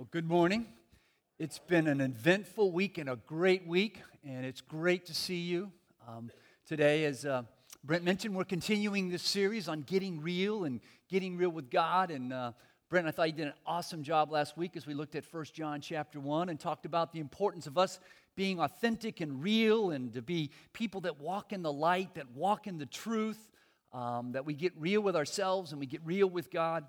Well, good morning. It's been an eventful week and a great week, and it's great to see you. Um, today, as uh, Brent mentioned, we're continuing this series on getting real and getting real with God. And uh, Brent, I thought you did an awesome job last week as we looked at 1 John chapter 1 and talked about the importance of us being authentic and real and to be people that walk in the light, that walk in the truth, um, that we get real with ourselves and we get real with God.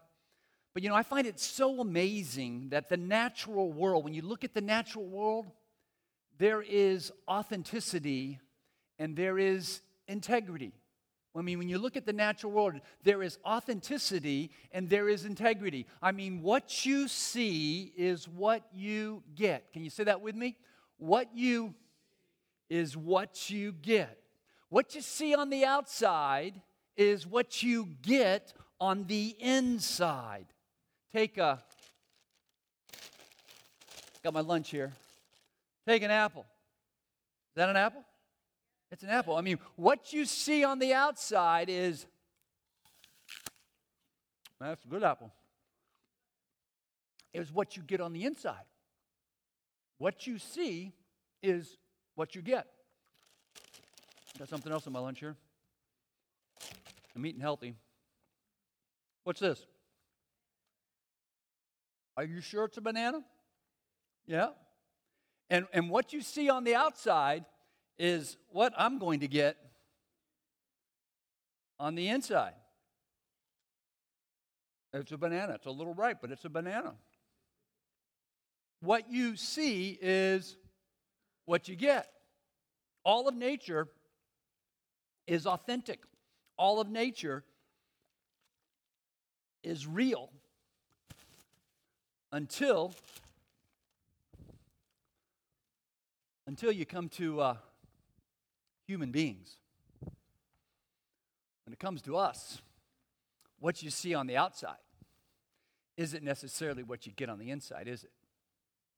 But you know, I find it so amazing that the natural world, when you look at the natural world, there is authenticity and there is integrity. I mean, when you look at the natural world, there is authenticity and there is integrity. I mean, what you see is what you get. Can you say that with me? What you is what you get. What you see on the outside is what you get on the inside. Take a, got my lunch here. Take an apple. Is that an apple? It's an apple. I mean, what you see on the outside is that's a good apple. Is what you get on the inside. What you see is what you get. Got something else in my lunch here. I'm eating healthy. What's this? Are you sure it's a banana? Yeah. And, and what you see on the outside is what I'm going to get on the inside. It's a banana. It's a little ripe, but it's a banana. What you see is what you get. All of nature is authentic, all of nature is real until until you come to uh, human beings. When it comes to us, what you see on the outside isn't necessarily what you get on the inside, is it?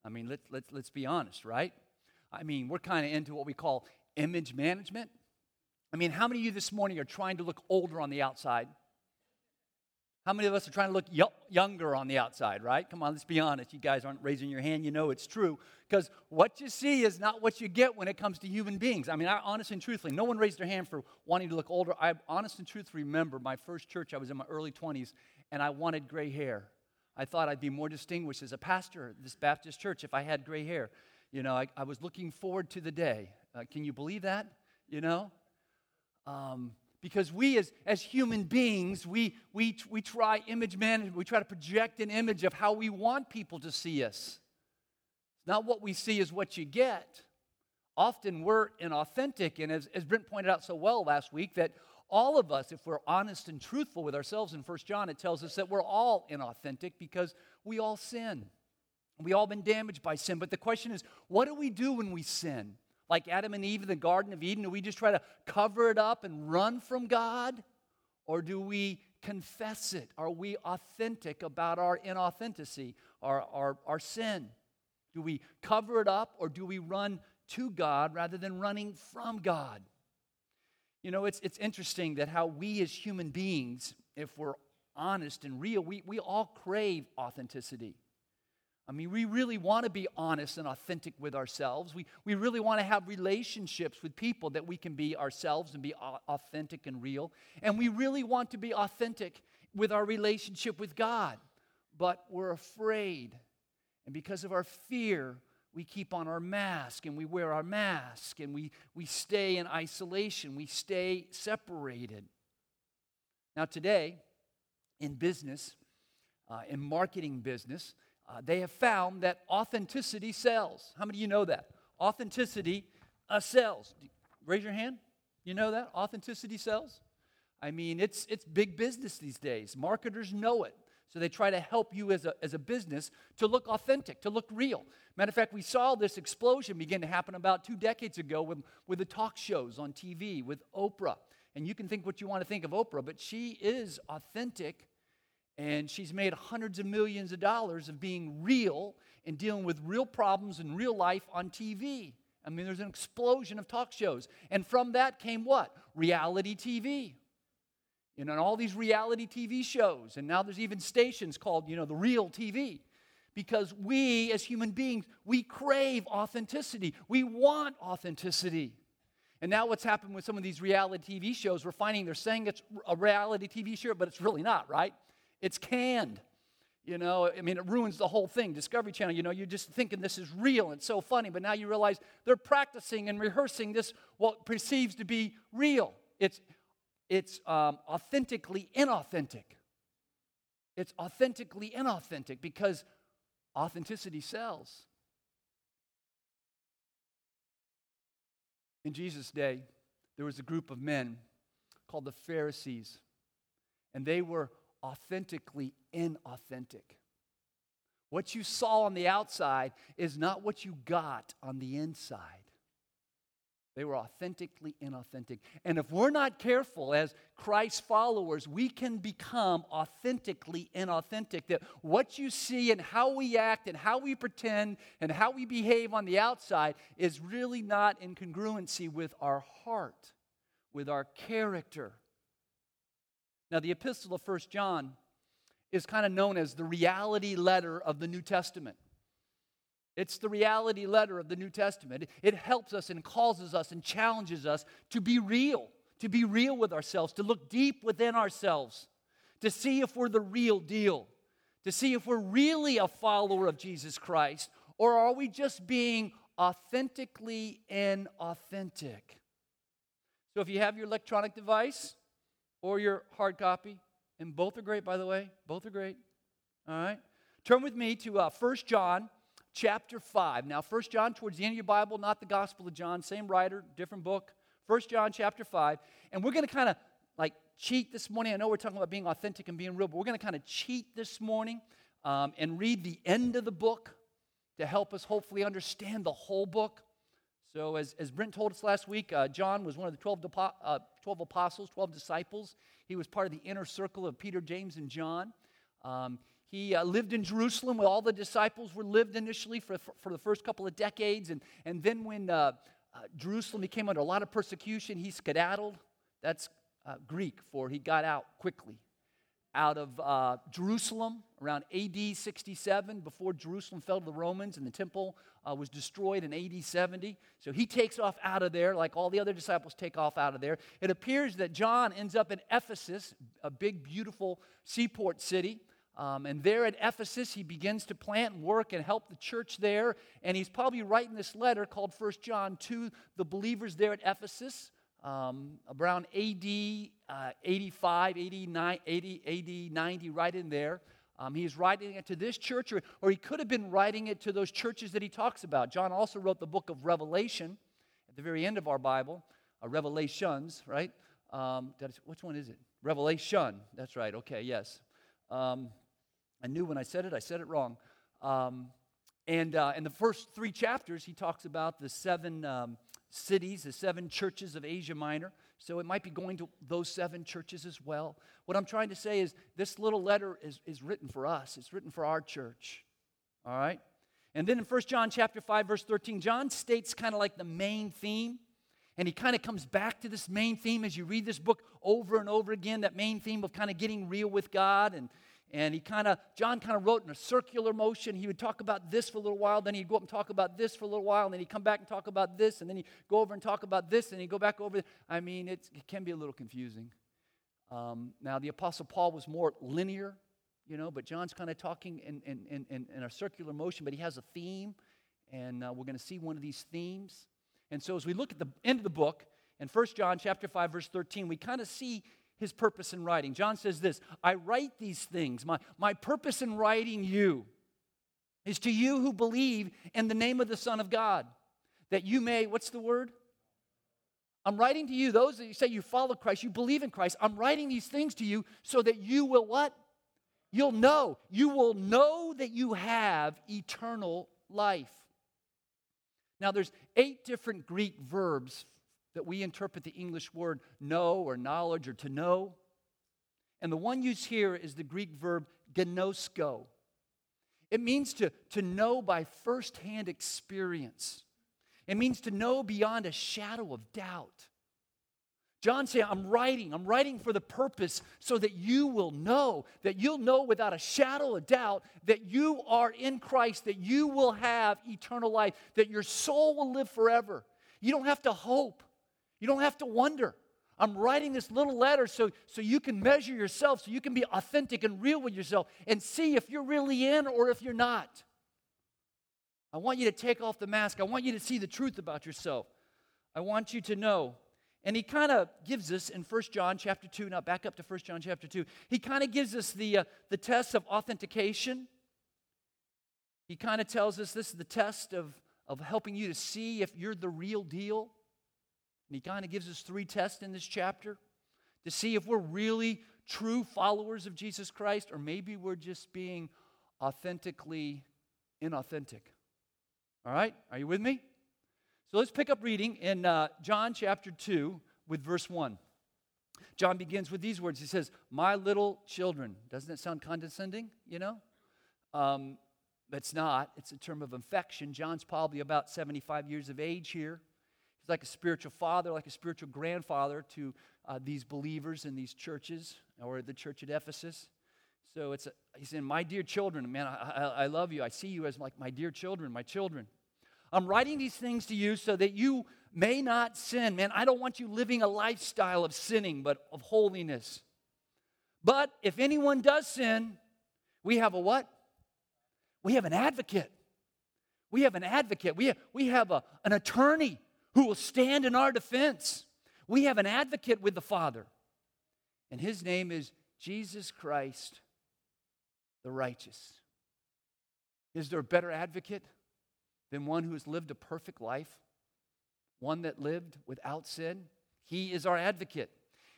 I mean, let, let, let's be honest, right? I mean, we're kind of into what we call image management. I mean, how many of you this morning are trying to look older on the outside how many of us are trying to look younger on the outside, right? Come on, let's be honest. You guys aren't raising your hand. You know it's true. Because what you see is not what you get when it comes to human beings. I mean, I, honest and truthfully, no one raised their hand for wanting to look older. I honest and truthfully remember my first church, I was in my early 20s, and I wanted gray hair. I thought I'd be more distinguished as a pastor at this Baptist church if I had gray hair. You know, I, I was looking forward to the day. Uh, can you believe that? You know? Um, because we as, as human beings we, we, we try image management we try to project an image of how we want people to see us. It's not what we see is what you get. Often we're inauthentic and as, as brent pointed out so well last week that all of us if we're honest and truthful with ourselves in First john it tells us that we're all inauthentic because we all sin. We all been damaged by sin. But the question is what do we do when we sin like Adam and Eve in the Garden of Eden? Do we just try to cover it up and run from God? Or do we confess it? Are we authentic about our inauthenticity, our, our, our sin? Do we cover it up or do we run to God rather than running from God? You know, it's, it's interesting that how we as human beings, if we're honest and real, we, we all crave authenticity. I mean, we really want to be honest and authentic with ourselves. We, we really want to have relationships with people that we can be ourselves and be authentic and real. And we really want to be authentic with our relationship with God. But we're afraid. And because of our fear, we keep on our mask and we wear our mask and we, we stay in isolation. We stay separated. Now, today, in business, uh, in marketing business, uh, they have found that authenticity sells. How many of you know that? Authenticity uh, sells. Raise your hand. You know that? Authenticity sells? I mean, it's, it's big business these days. Marketers know it. So they try to help you as a, as a business to look authentic, to look real. Matter of fact, we saw this explosion begin to happen about two decades ago with, with the talk shows on TV with Oprah. And you can think what you want to think of Oprah, but she is authentic and she's made hundreds of millions of dollars of being real and dealing with real problems in real life on TV. I mean, there's an explosion of talk shows. And from that came what? Reality TV. You know, and all these reality TV shows. And now there's even stations called, you know, the real TV. because we as human beings, we crave authenticity. We want authenticity. And now, what's happened with some of these reality TV shows, we're finding they're saying it's a reality TV show, but it's really not, right? It's canned. You know, I mean, it ruins the whole thing. Discovery Channel, you know, you're just thinking this is real and so funny, but now you realize they're practicing and rehearsing this, what perceives to be real. It's, it's um, authentically inauthentic. It's authentically inauthentic because authenticity sells. In Jesus' day, there was a group of men called the Pharisees, and they were authentically inauthentic. What you saw on the outside is not what you got on the inside. They were authentically inauthentic. And if we're not careful as Christ followers, we can become authentically inauthentic. That what you see and how we act and how we pretend and how we behave on the outside is really not in congruency with our heart, with our character. Now, the epistle of First John is kind of known as the reality letter of the New Testament. It's the reality letter of the New Testament. It helps us and causes us and challenges us to be real, to be real with ourselves, to look deep within ourselves, to see if we're the real deal, to see if we're really a follower of Jesus Christ, or are we just being authentically inauthentic? So if you have your electronic device, or your hard copy. And both are great, by the way. Both are great. All right? Turn with me to uh, 1 John chapter 5. Now, 1 John, towards the end of your Bible, not the Gospel of John, same writer, different book. 1 John chapter 5. And we're going to kind of like cheat this morning. I know we're talking about being authentic and being real, but we're going to kind of cheat this morning um, and read the end of the book to help us hopefully understand the whole book. So, as, as Brent told us last week, uh, John was one of the 12, uh, 12 apostles, 12 disciples. He was part of the inner circle of Peter, James, and John. Um, he uh, lived in Jerusalem where all the disciples were lived initially for, for, for the first couple of decades. And, and then when uh, uh, Jerusalem became under a lot of persecution, he skedaddled. That's uh, Greek for he got out quickly out of uh, Jerusalem around AD 67 before Jerusalem fell to the Romans and the temple uh, was destroyed in AD 70. So he takes off out of there like all the other disciples take off out of there. It appears that John ends up in Ephesus, a big, beautiful seaport city. Um, and there at Ephesus, he begins to plant and work and help the church there. And he's probably writing this letter called First John to the believers there at Ephesus um, around AD uh, 85, 89, 80, AD 90, right in there. Um, he's writing it to this church, or, or he could have been writing it to those churches that he talks about. John also wrote the book of Revelation at the very end of our Bible, uh, Revelations, right? Um, which one is it? Revelation. That's right. Okay, yes. Um, I knew when I said it, I said it wrong. Um, and uh, in the first three chapters, he talks about the seven um, cities, the seven churches of Asia Minor. So it might be going to those seven churches as well. What I'm trying to say is this little letter is, is written for us, it's written for our church. All right? And then in 1 John chapter 5, verse 13, John states kind of like the main theme. And he kind of comes back to this main theme as you read this book over and over again, that main theme of kind of getting real with God and and he kind of, John kind of wrote in a circular motion. He would talk about this for a little while, then he'd go up and talk about this for a little while, and then he'd come back and talk about this, and then he'd go over and talk about this, and he'd go back over. I mean, it can be a little confusing. Um, now, the Apostle Paul was more linear, you know, but John's kind of talking in, in, in, in, a circular motion, but he has a theme, and uh, we're going to see one of these themes. And so as we look at the end of the book, in 1 John chapter 5, verse 13, we kind of see his purpose in writing. John says this I write these things. My, my purpose in writing you is to you who believe in the name of the Son of God, that you may, what's the word? I'm writing to you, those that you say you follow Christ, you believe in Christ. I'm writing these things to you so that you will what? You'll know. You will know that you have eternal life. Now, there's eight different Greek verbs that we interpret the English word know or knowledge or to know. And the one used here is the Greek verb gnosko. It means to, to know by firsthand experience. It means to know beyond a shadow of doubt. John saying, I'm writing, I'm writing for the purpose so that you will know, that you'll know without a shadow of doubt that you are in Christ, that you will have eternal life, that your soul will live forever. You don't have to hope, you don't have to wonder. I'm writing this little letter so, so you can measure yourself, so you can be authentic and real with yourself and see if you're really in or if you're not. I want you to take off the mask. I want you to see the truth about yourself. I want you to know and he kind of gives us in 1 John chapter 2, now back up to 1 John chapter 2, he kind of gives us the, uh, the test of authentication. He kind of tells us this is the test of, of helping you to see if you're the real deal. And he kind of gives us three tests in this chapter to see if we're really true followers of Jesus Christ or maybe we're just being authentically inauthentic. All right? Are you with me? So let's pick up reading in uh, John chapter 2 with verse 1. John begins with these words. He says, My little children. Doesn't it sound condescending, you know? Um, it's not. It's a term of affection. John's probably about 75 years of age here. He's like a spiritual father, like a spiritual grandfather to uh, these believers in these churches or the church at Ephesus. So it's a, he's saying, My dear children, man, I, I, I love you. I see you as like my dear children, my children. I'm writing these things to you so that you may not sin. Man, I don't want you living a lifestyle of sinning, but of holiness. But if anyone does sin, we have a what? We have an advocate. We have an advocate. We have, we have a, an attorney who will stand in our defense. We have an advocate with the Father, and his name is Jesus Christ, the righteous. Is there a better advocate? than one who has lived a perfect life, one that lived without sin. He is our advocate.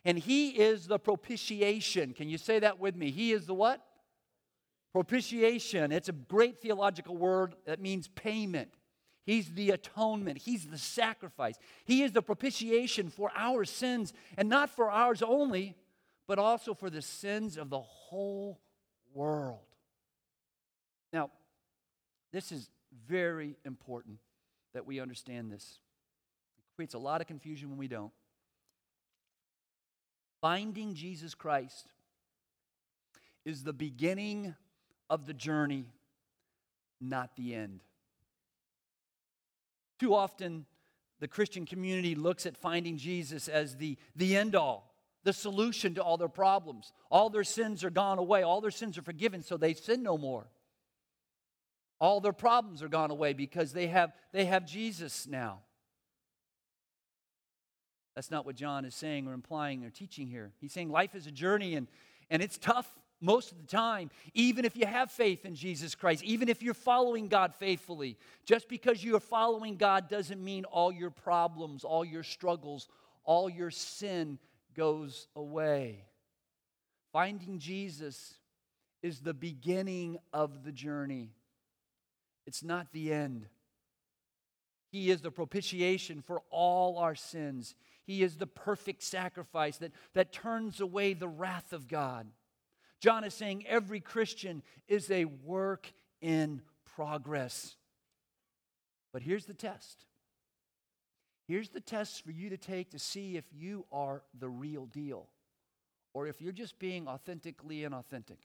And he is the propitiation. Can you say that with me? He is the what? Propitiation. It's a great theological word that means payment. He's the atonement. He's the sacrifice. He is the propitiation for our sins, and not for ours only, but also for the sins of the whole world. Now, this is very important that we understand this. It creates a lot of confusion when we don't. Finding Jesus Christ is the beginning of the journey, not the end. Too often, the Christian community looks at finding Jesus as the, the end all, the solution to all their problems. All their sins are gone away, all their sins are forgiven, so they sin no more. All their problems are gone away because they have, they have Jesus now. That's not what John is saying or implying or teaching here. He's saying life is a journey and, and it's tough most of the time, even if you have faith in Jesus Christ, even if you're following God faithfully. Just because you are following God doesn't mean all your problems, all your struggles, all your sin goes away. Finding Jesus is the beginning of the journey. It's not the end. He is the propitiation for all our sins. He is the perfect sacrifice that, that turns away the wrath of God. John is saying every Christian is a work in progress. But here's the test. Here's the test for you to take to see if you are the real deal or if you're just being authentically inauthentic.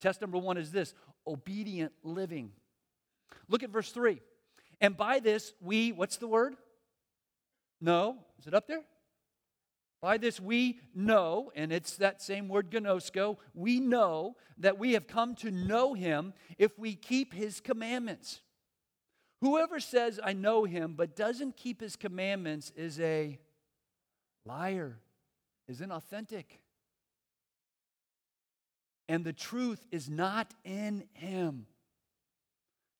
Test number one is this obedient living. Look at verse 3. And by this we, what's the word? No. Is it up there? By this we know, and it's that same word gnosko, we know that we have come to know him if we keep his commandments. Whoever says, I know him, but doesn't keep his commandments is a liar, is inauthentic. And the truth is not in him.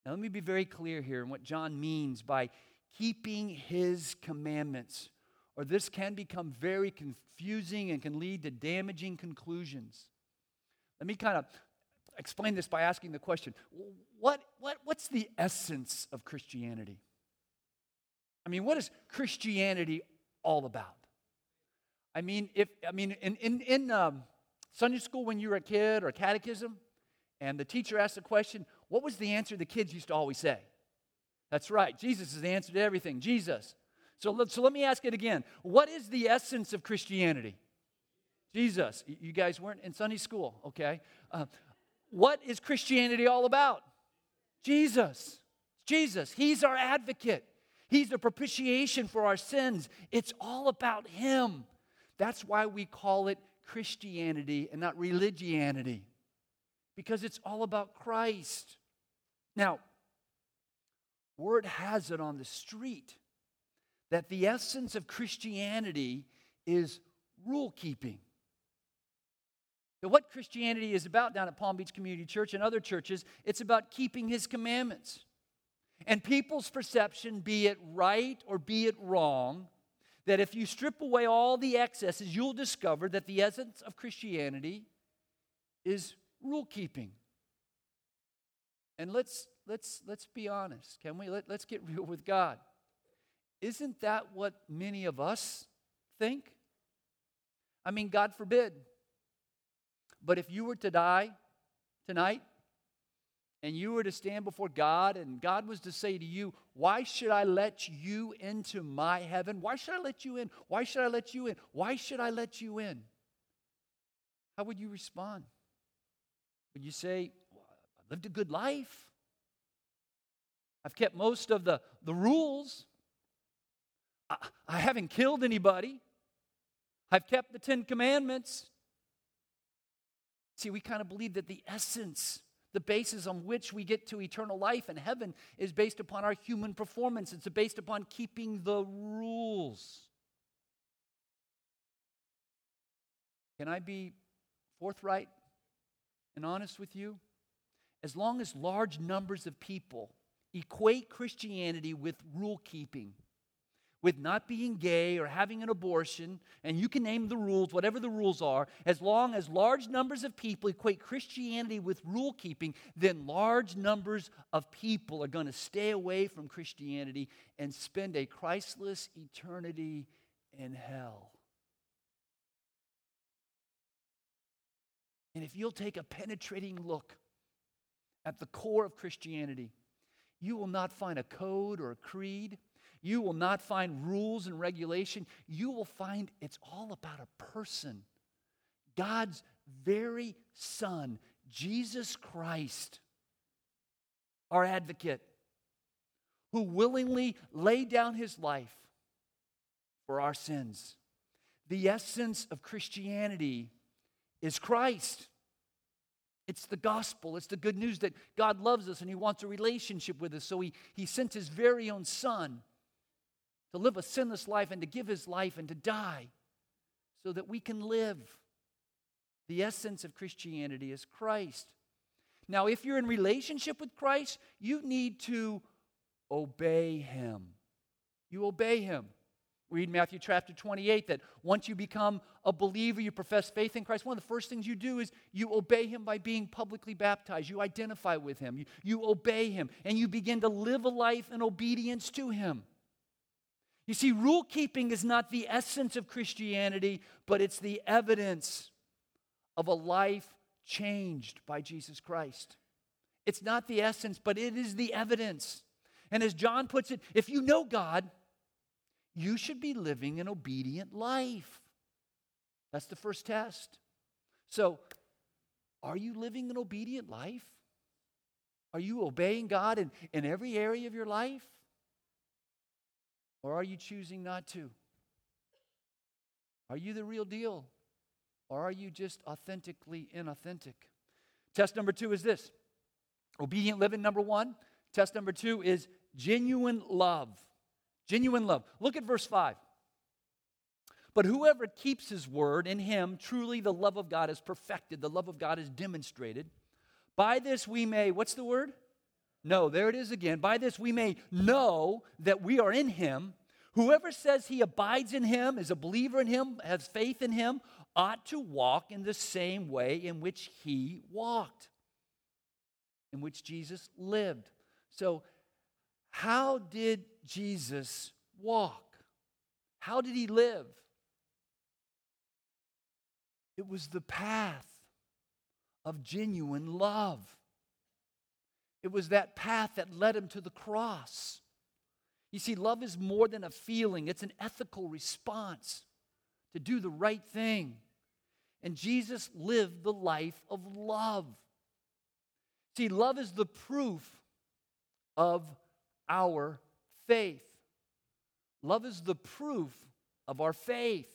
Now, let me be very clear here in what John means by keeping his commandments, or this can become very confusing and can lead to damaging conclusions. Let me kind of explain this by asking the question what, what, what's the essence of Christianity? I mean, what is Christianity all about? I mean, if I mean in in, in um, Sunday school when you were a kid or catechism, and the teacher asked a question, what was the answer the kids used to always say? That's right. Jesus is the answer to everything. Jesus. So let, so let me ask it again. What is the essence of Christianity? Jesus. You guys weren't in Sunday school, okay? Uh, what is Christianity all about? Jesus. Jesus. He's our advocate. He's the propitiation for our sins. It's all about Him. That's why we call it Christianity and not religianity, because it's all about Christ. Now, word has it on the street that the essence of Christianity is rule keeping. So what Christianity is about down at Palm Beach Community Church and other churches, it's about keeping His commandments. And people's perception, be it right or be it wrong, that if you strip away all the excesses, you'll discover that the essence of Christianity is rule keeping. And let's let's let's be honest, can we? Let, let's get real with God. Isn't that what many of us think? I mean, God forbid. But if you were to die tonight, and you were to stand before God, and God was to say to you, Why should I let you into my heaven? Why should I let you in? Why should I let you in? Why should I let you in? How would you respond? Would you say, well, I lived a good life? I've kept most of the, the rules. I, I haven't killed anybody. I've kept the Ten Commandments. See, we kind of believe that the essence the basis on which we get to eternal life in heaven is based upon our human performance. It's based upon keeping the rules. Can I be forthright and honest with you? As long as large numbers of people equate Christianity with rule keeping, with not being gay or having an abortion, and you can name the rules, whatever the rules are, as long as large numbers of people equate Christianity with rule keeping, then large numbers of people are going to stay away from Christianity and spend a Christless eternity in hell. And if you'll take a penetrating look at the core of Christianity, you will not find a code or a creed you will not find rules and regulation. You will find it's all about a person. God's very Son, Jesus Christ, our advocate, who willingly laid down his life for our sins. The essence of Christianity is Christ. It's the gospel. It's the good news that God loves us and He wants a relationship with us. So He, he sent His very own Son to live a sinless life and to give his life and to die so that we can live. The essence of Christianity is Christ. Now, if you're in relationship with Christ, you need to obey him. You obey him. Read Matthew chapter 28 that once you become a believer, you profess faith in Christ, one of the first things you do is you obey him by being publicly baptized. You identify with him, you, you obey him, and you begin to live a life in obedience to him. You see, rule keeping is not the essence of Christianity, but it's the evidence of a life changed by Jesus Christ. It's not the essence, but it is the evidence. And as John puts it, if you know God, you should be living an obedient life. That's the first test. So, are you living an obedient life? Are you obeying God in, in every area of your life? Or are you choosing not to? Are you the real deal? Or are you just authentically inauthentic? Test number two is this obedient living, number one. Test number two is genuine love. Genuine love. Look at verse 5. But whoever keeps his word in him, truly the love of God is perfected, the love of God is demonstrated. By this we may, what's the word? No, there it is again. By this we may know that we are in him. Whoever says he abides in him, is a believer in him, has faith in him, ought to walk in the same way in which he walked, in which Jesus lived. So, how did Jesus walk? How did he live? It was the path of genuine love. It was that path that led him to the cross. You see, love is more than a feeling, it's an ethical response to do the right thing. And Jesus lived the life of love. See, love is the proof of our faith. Love is the proof of our faith.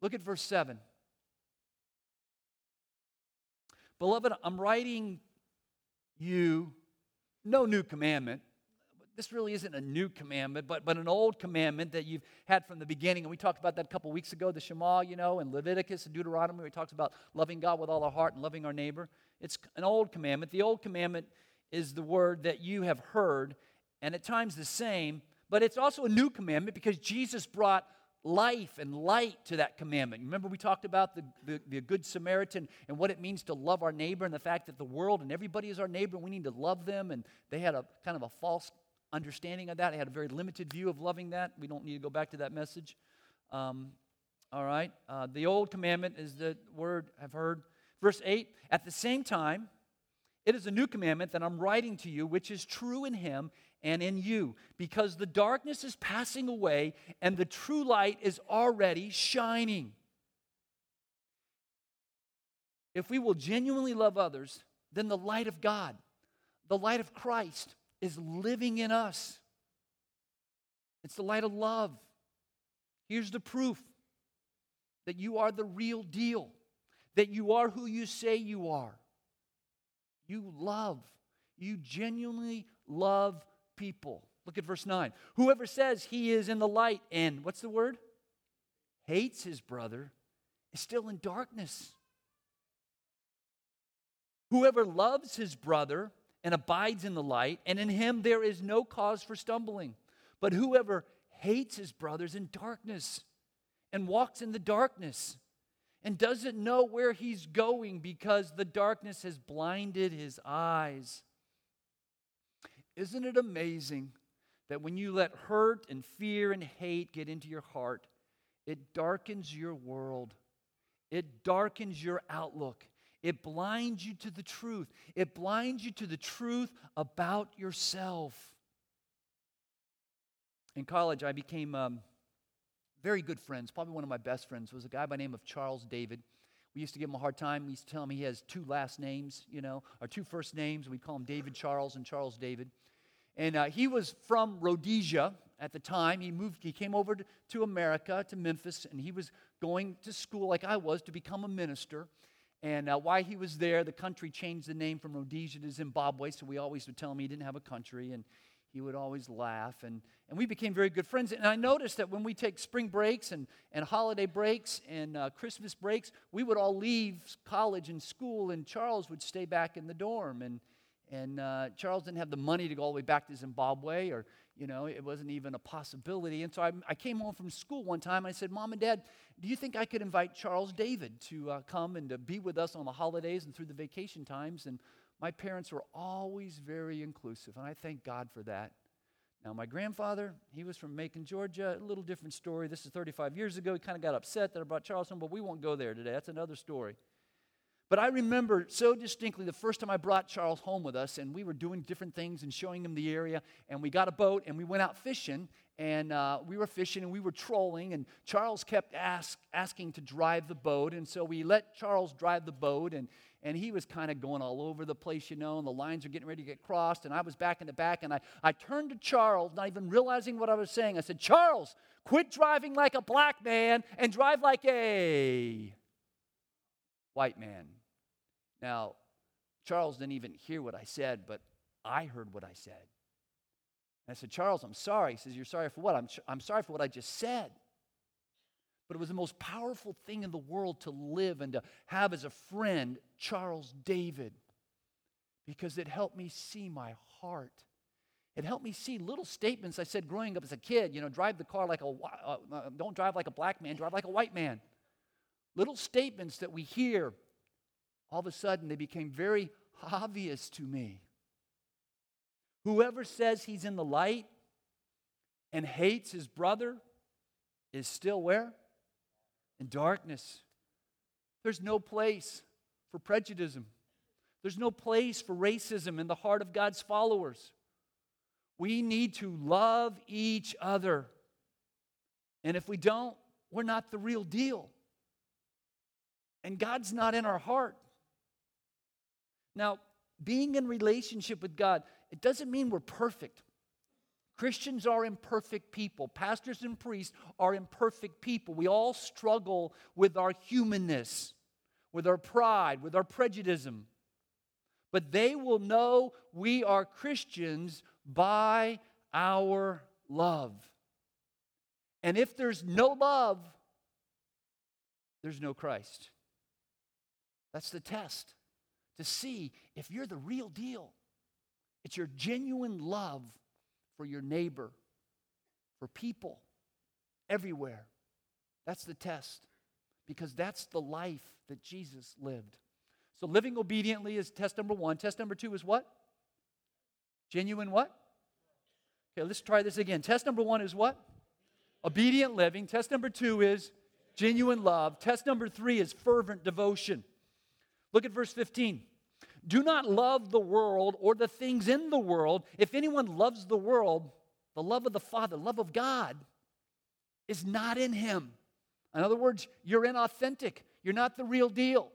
Look at verse 7. Beloved, I'm writing you no new commandment. This really isn't a new commandment, but, but an old commandment that you've had from the beginning. And we talked about that a couple weeks ago, the Shema, you know, and Leviticus and Deuteronomy, it talks about loving God with all our heart and loving our neighbor. It's an old commandment. The old commandment is the word that you have heard, and at times the same, but it's also a new commandment because Jesus brought life and light to that commandment. Remember, we talked about the, the, the, Good Samaritan and what it means to love our neighbor and the fact that the world and everybody is our neighbor and we need to love them. And they had a kind of a false understanding of that. They had a very limited view of loving that. We don't need to go back to that message. Um, all right. Uh, the old commandment is the word I've heard. Verse 8 At the same time, it is a new commandment that I'm writing to you, which is true in him and in you, because the darkness is passing away and the true light is already shining. If we will genuinely love others, then the light of God, the light of Christ, is living in us. It's the light of love. Here's the proof that you are the real deal, that you are who you say you are. You love, you genuinely love people. Look at verse 9. Whoever says he is in the light and, what's the word? Hates his brother is still in darkness. Whoever loves his brother and abides in the light, and in him there is no cause for stumbling. But whoever hates his brother is in darkness and walks in the darkness and doesn't know where he's going because the darkness has blinded his eyes. Isn't it amazing that when you let hurt and fear and hate get into your heart, it darkens your world? It darkens your outlook. It blinds you to the truth. It blinds you to the truth about yourself. In college, I became um, very good friends. Probably one of my best friends was a guy by the name of Charles David. We used to give him a hard time. We used to tell him he has two last names, you know, or two first names. We call him David Charles and Charles David. And uh, he was from Rhodesia at the time. He moved, he came over to, America, to Memphis, and he was going to school like I was to become a minister. And uh, while he was there, the country changed the name from Rhodesia to Zimbabwe, so we always would tell him he didn't have a country, and he would always laugh. And, and we became very good friends. And I noticed that when we take spring breaks and, and holiday breaks and uh, Christmas breaks, we would all leave college and school, and Charles would stay back in the dorm. And, and uh, Charles didn't have the money to go all the way back to Zimbabwe, or, you know, it wasn't even a possibility. And so I, I came home from school one time. And I said, Mom and Dad, do you think I could invite Charles David to uh, come and to be with us on the holidays and through the vacation times? And my parents were always very inclusive, and I thank God for that. Now, my grandfather, he was from Macon, Georgia. A little different story. This is 35 years ago. He kind of got upset that I brought Charles home, but we won't go there today. That's another story. But I remember so distinctly the first time I brought Charles home with us, and we were doing different things and showing him the area. And we got a boat and we went out fishing, and uh, we were fishing and we were trolling. And Charles kept ask, asking to drive the boat, and so we let Charles drive the boat, and and he was kind of going all over the place, you know, and the lines are getting ready to get crossed. And I was back in the back, and I, I turned to Charles, not even realizing what I was saying. I said, Charles, quit driving like a black man and drive like a white man. Now, Charles didn't even hear what I said, but I heard what I said. And I said, Charles, I'm sorry. He says, You're sorry for what? I'm, I'm sorry for what I just said. But it was the most powerful thing in the world to live and to have as a friend Charles David because it helped me see my heart. It helped me see little statements I said growing up as a kid, you know, drive the car like a, uh, uh, don't drive like a black man, drive like a white man. Little statements that we hear all of a sudden they became very obvious to me. Whoever says he's in the light and hates his brother is still where? In darkness. There's no place for prejudice. There's no place for racism in the heart of God's followers. We need to love each other. And if we don't, we're not the real deal. And God's not in our heart. Now, being in relationship with God, it doesn't mean we're perfect. Christians are imperfect people. Pastors and priests are imperfect people. We all struggle with our humanness, with our pride, with our prejudice. But they will know we are Christians by our love. And if there's no love, there's no Christ. That's the test to see if you're the real deal. It's your genuine love for your neighbor, for people, everywhere. That's the test because that's the life that Jesus lived. So living obediently is test number one. Test number two is what? Genuine what? Okay, let's try this again. Test number one is what? Obedient living. Test number two is genuine love. Test number three is fervent devotion. Look at verse 15. Do not love the world or the things in the world. If anyone loves the world, the love of the Father, love of God, is not in him. In other words, you're inauthentic. You're not the real deal.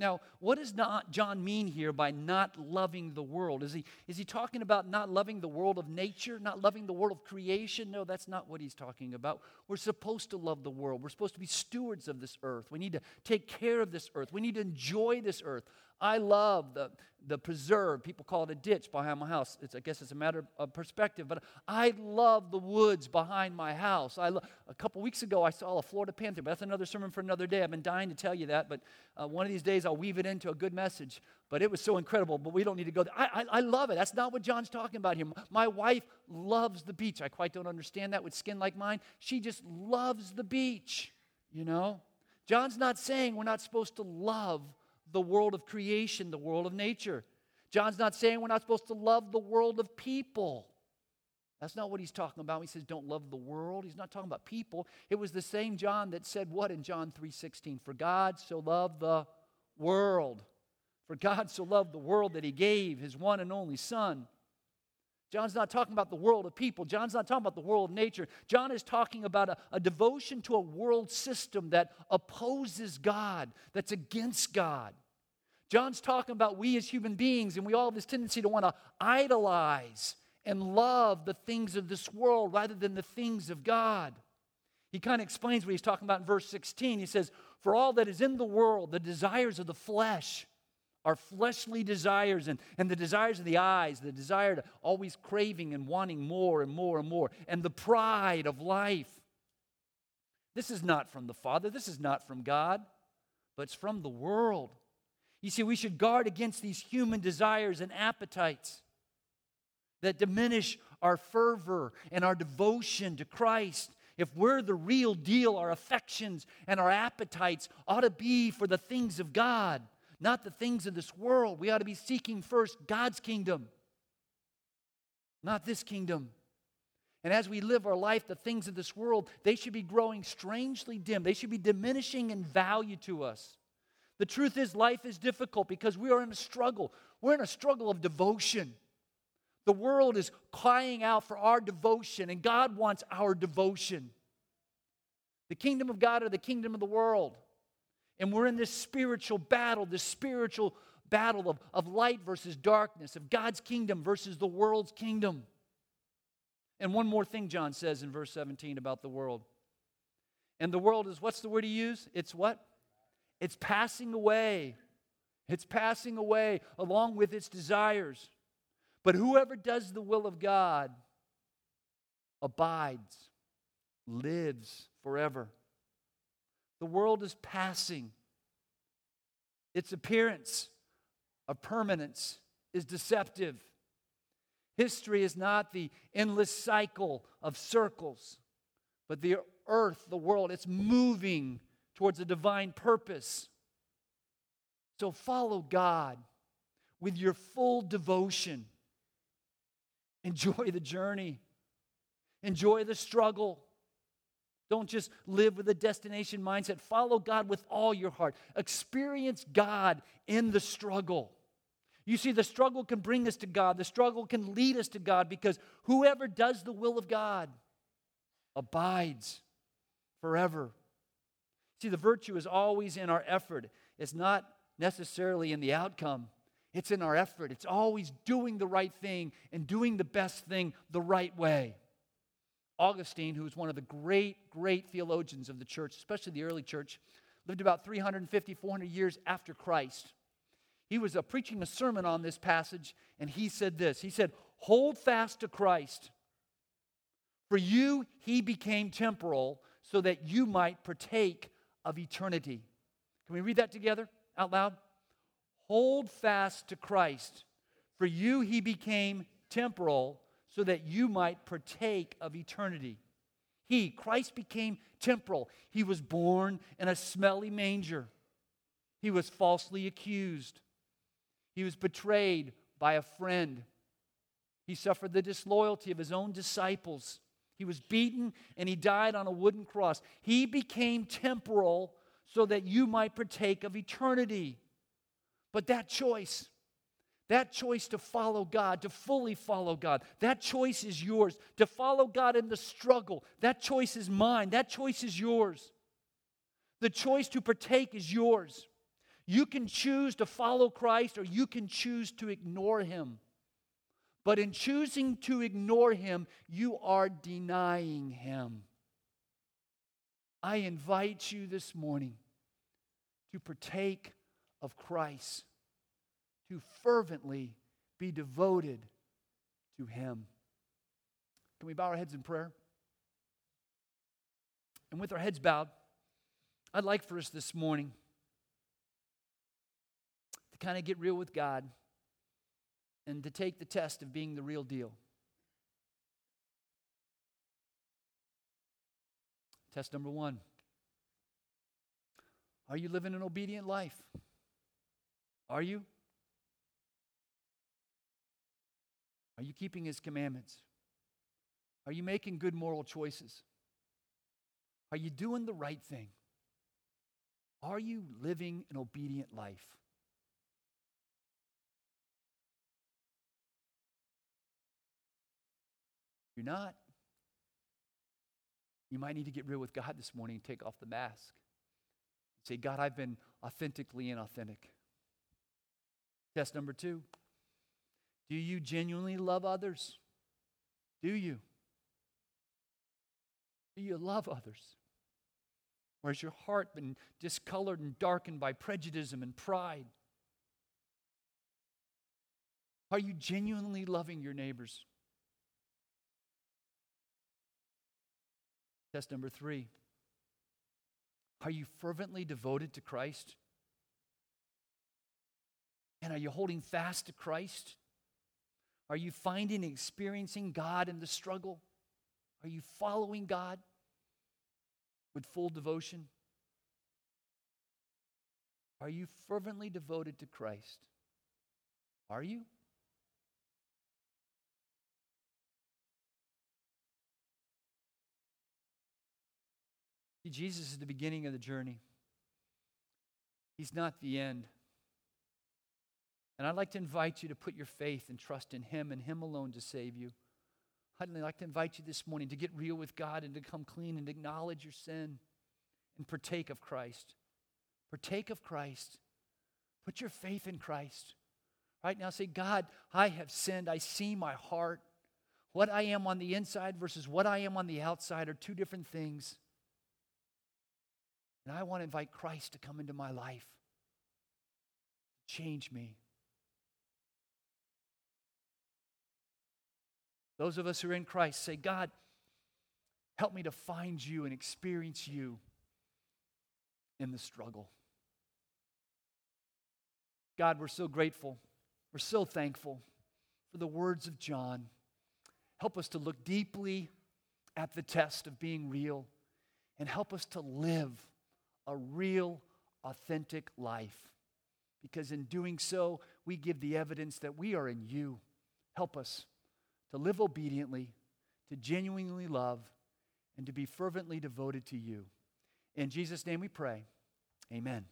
Now, what does not John mean here by not loving the world? Is he, is he talking about not loving the world of nature, not loving the world of creation? No, that's not what he's talking about. We're supposed to love the world. We're supposed to be stewards of this earth. We need to take care of this earth. We need to enjoy this earth. I love the, the preserve. People call it a ditch behind my house. It's, I guess it's a matter of perspective, but I love the woods behind my house. I lo- a couple weeks ago, I saw a Florida panther, but that's another sermon for another day. I've been dying to tell you that, but uh, one of these days I'll weave it into a good message. But it was so incredible, but we don't need to go there. I, I, I love it. That's not what John's talking about here. My wife loves the beach. I quite don't understand that with skin like mine. She just loves the beach, you know? John's not saying we're not supposed to love the world of creation, the world of nature. John's not saying we're not supposed to love the world of people. That's not what he's talking about. He says don't love the world. He's not talking about people. It was the same John that said what in John 3:16? For God so loved the world. For God so loved the world that he gave his one and only son. John's not talking about the world of people. John's not talking about the world of nature. John is talking about a, a, devotion to a world system that opposes God, that's against God. John's talking about we as human beings, and we all have this tendency to want to idolize and love the things of this world rather than the things of God. He kind of explains what he's talking about in verse 16. He says, For all that is in the world, the desires of the flesh, our fleshly desires and, and the desires of the eyes, the desire to always craving and wanting more and more and more, and the pride of life. This is not from the Father, this is not from God, but it's from the world. You see, we should guard against these human desires and appetites that diminish our fervor and our devotion to Christ. If we're the real deal, our affections and our appetites ought to be for the things of God, not the things of this world. We ought to be seeking first God's kingdom, not this kingdom. And as we live our life, the things of this world, they should be growing strangely dim. They should be diminishing in value to us. The truth is, life is difficult because we are in a struggle. We're in a struggle of devotion. The world is crying out for our devotion, and God wants our devotion. The kingdom of God or the kingdom of the world. And we're in this spiritual battle, this spiritual battle of, of light versus darkness, of God's kingdom versus the world's kingdom. And one more thing John says in verse 17 about the world. And the world is, what's the word he used? It's what? It's passing away. It's passing away along with its desires. But whoever does the will of God abides, lives forever. The world is passing. Its appearance of permanence is deceptive. History is not the endless cycle of circles, but the earth, the world, it's moving towards a divine purpose. So follow God with your full devotion. Enjoy the journey, enjoy the struggle. Don't just live with a destination mindset. Follow God with all your heart. Experience God in the struggle. You see, the struggle can bring us to God, the struggle can lead us to God because whoever does the will of God abides forever. See, the virtue is always in our effort, it's not necessarily in the outcome. It's in our effort. It's always doing the right thing and doing the best thing the right way. Augustine, who was one of the great, great theologians of the church, especially the early church, lived about 350, 400 years after Christ. He was uh, preaching a sermon on this passage, and he said this He said, Hold fast to Christ. For you, he became temporal so that you might partake of eternity. Can we read that together out loud? Hold fast to Christ. For you, he became temporal so that you might partake of eternity. He, Christ, became temporal. He was born in a smelly manger. He was falsely accused. He was betrayed by a friend. He suffered the disloyalty of his own disciples. He was beaten and he died on a wooden cross. He became temporal so that you might partake of eternity. But that choice, that choice to follow God, to fully follow God, that choice is yours. To follow God in the struggle, that choice is mine. That choice is yours. The choice to partake is yours. You can choose to follow Christ or you can choose to ignore him. But in choosing to ignore him, you are denying him. I invite you this morning to partake of Christ, to fervently be devoted to Him. Can we bow our heads in prayer? And with our heads bowed, I'd like for us this morning to kind of get real with God and to take the test of being the real deal. Test number one Are you living an obedient life? Are you? Are you keeping his commandments? Are you making good moral choices? Are you doing the right thing? Are you living an obedient life? If you're not, you might need to get real with God this morning and take off the mask. Say, God, I've been authentically inauthentic. Test number two Do you genuinely love others? Do you? Do you love others? Or has your heart been discolored and darkened by prejudice and pride? Are you genuinely loving your neighbors? Test number three Are you fervently devoted to Christ? And are you holding fast to Christ? Are you finding and experiencing God in the struggle? Are you following God with full devotion? Are you fervently devoted to Christ? Are you? Jesus is the beginning of the journey. He's not the end. And I'd like to invite you to put your faith and trust in Him and Him alone to save you. I'd like to invite you this morning to get real with God and to come clean and acknowledge your sin and partake of Christ. Partake of Christ. Put your faith in Christ. Right now, say, God, I have sinned. I see my heart. What I am on the inside versus what I am on the outside are two different things. And I want to invite Christ to come into my life, change me. Those of us who are in Christ say, God, help me to find you and experience you in the struggle. God, we're so grateful. We're so thankful for the words of John. Help us to look deeply at the test of being real and help us to live a real, authentic life. Because in doing so, we give the evidence that we are in you. Help us to live obediently, to genuinely love, and to be fervently devoted to you. In Jesus' name we pray. Amen.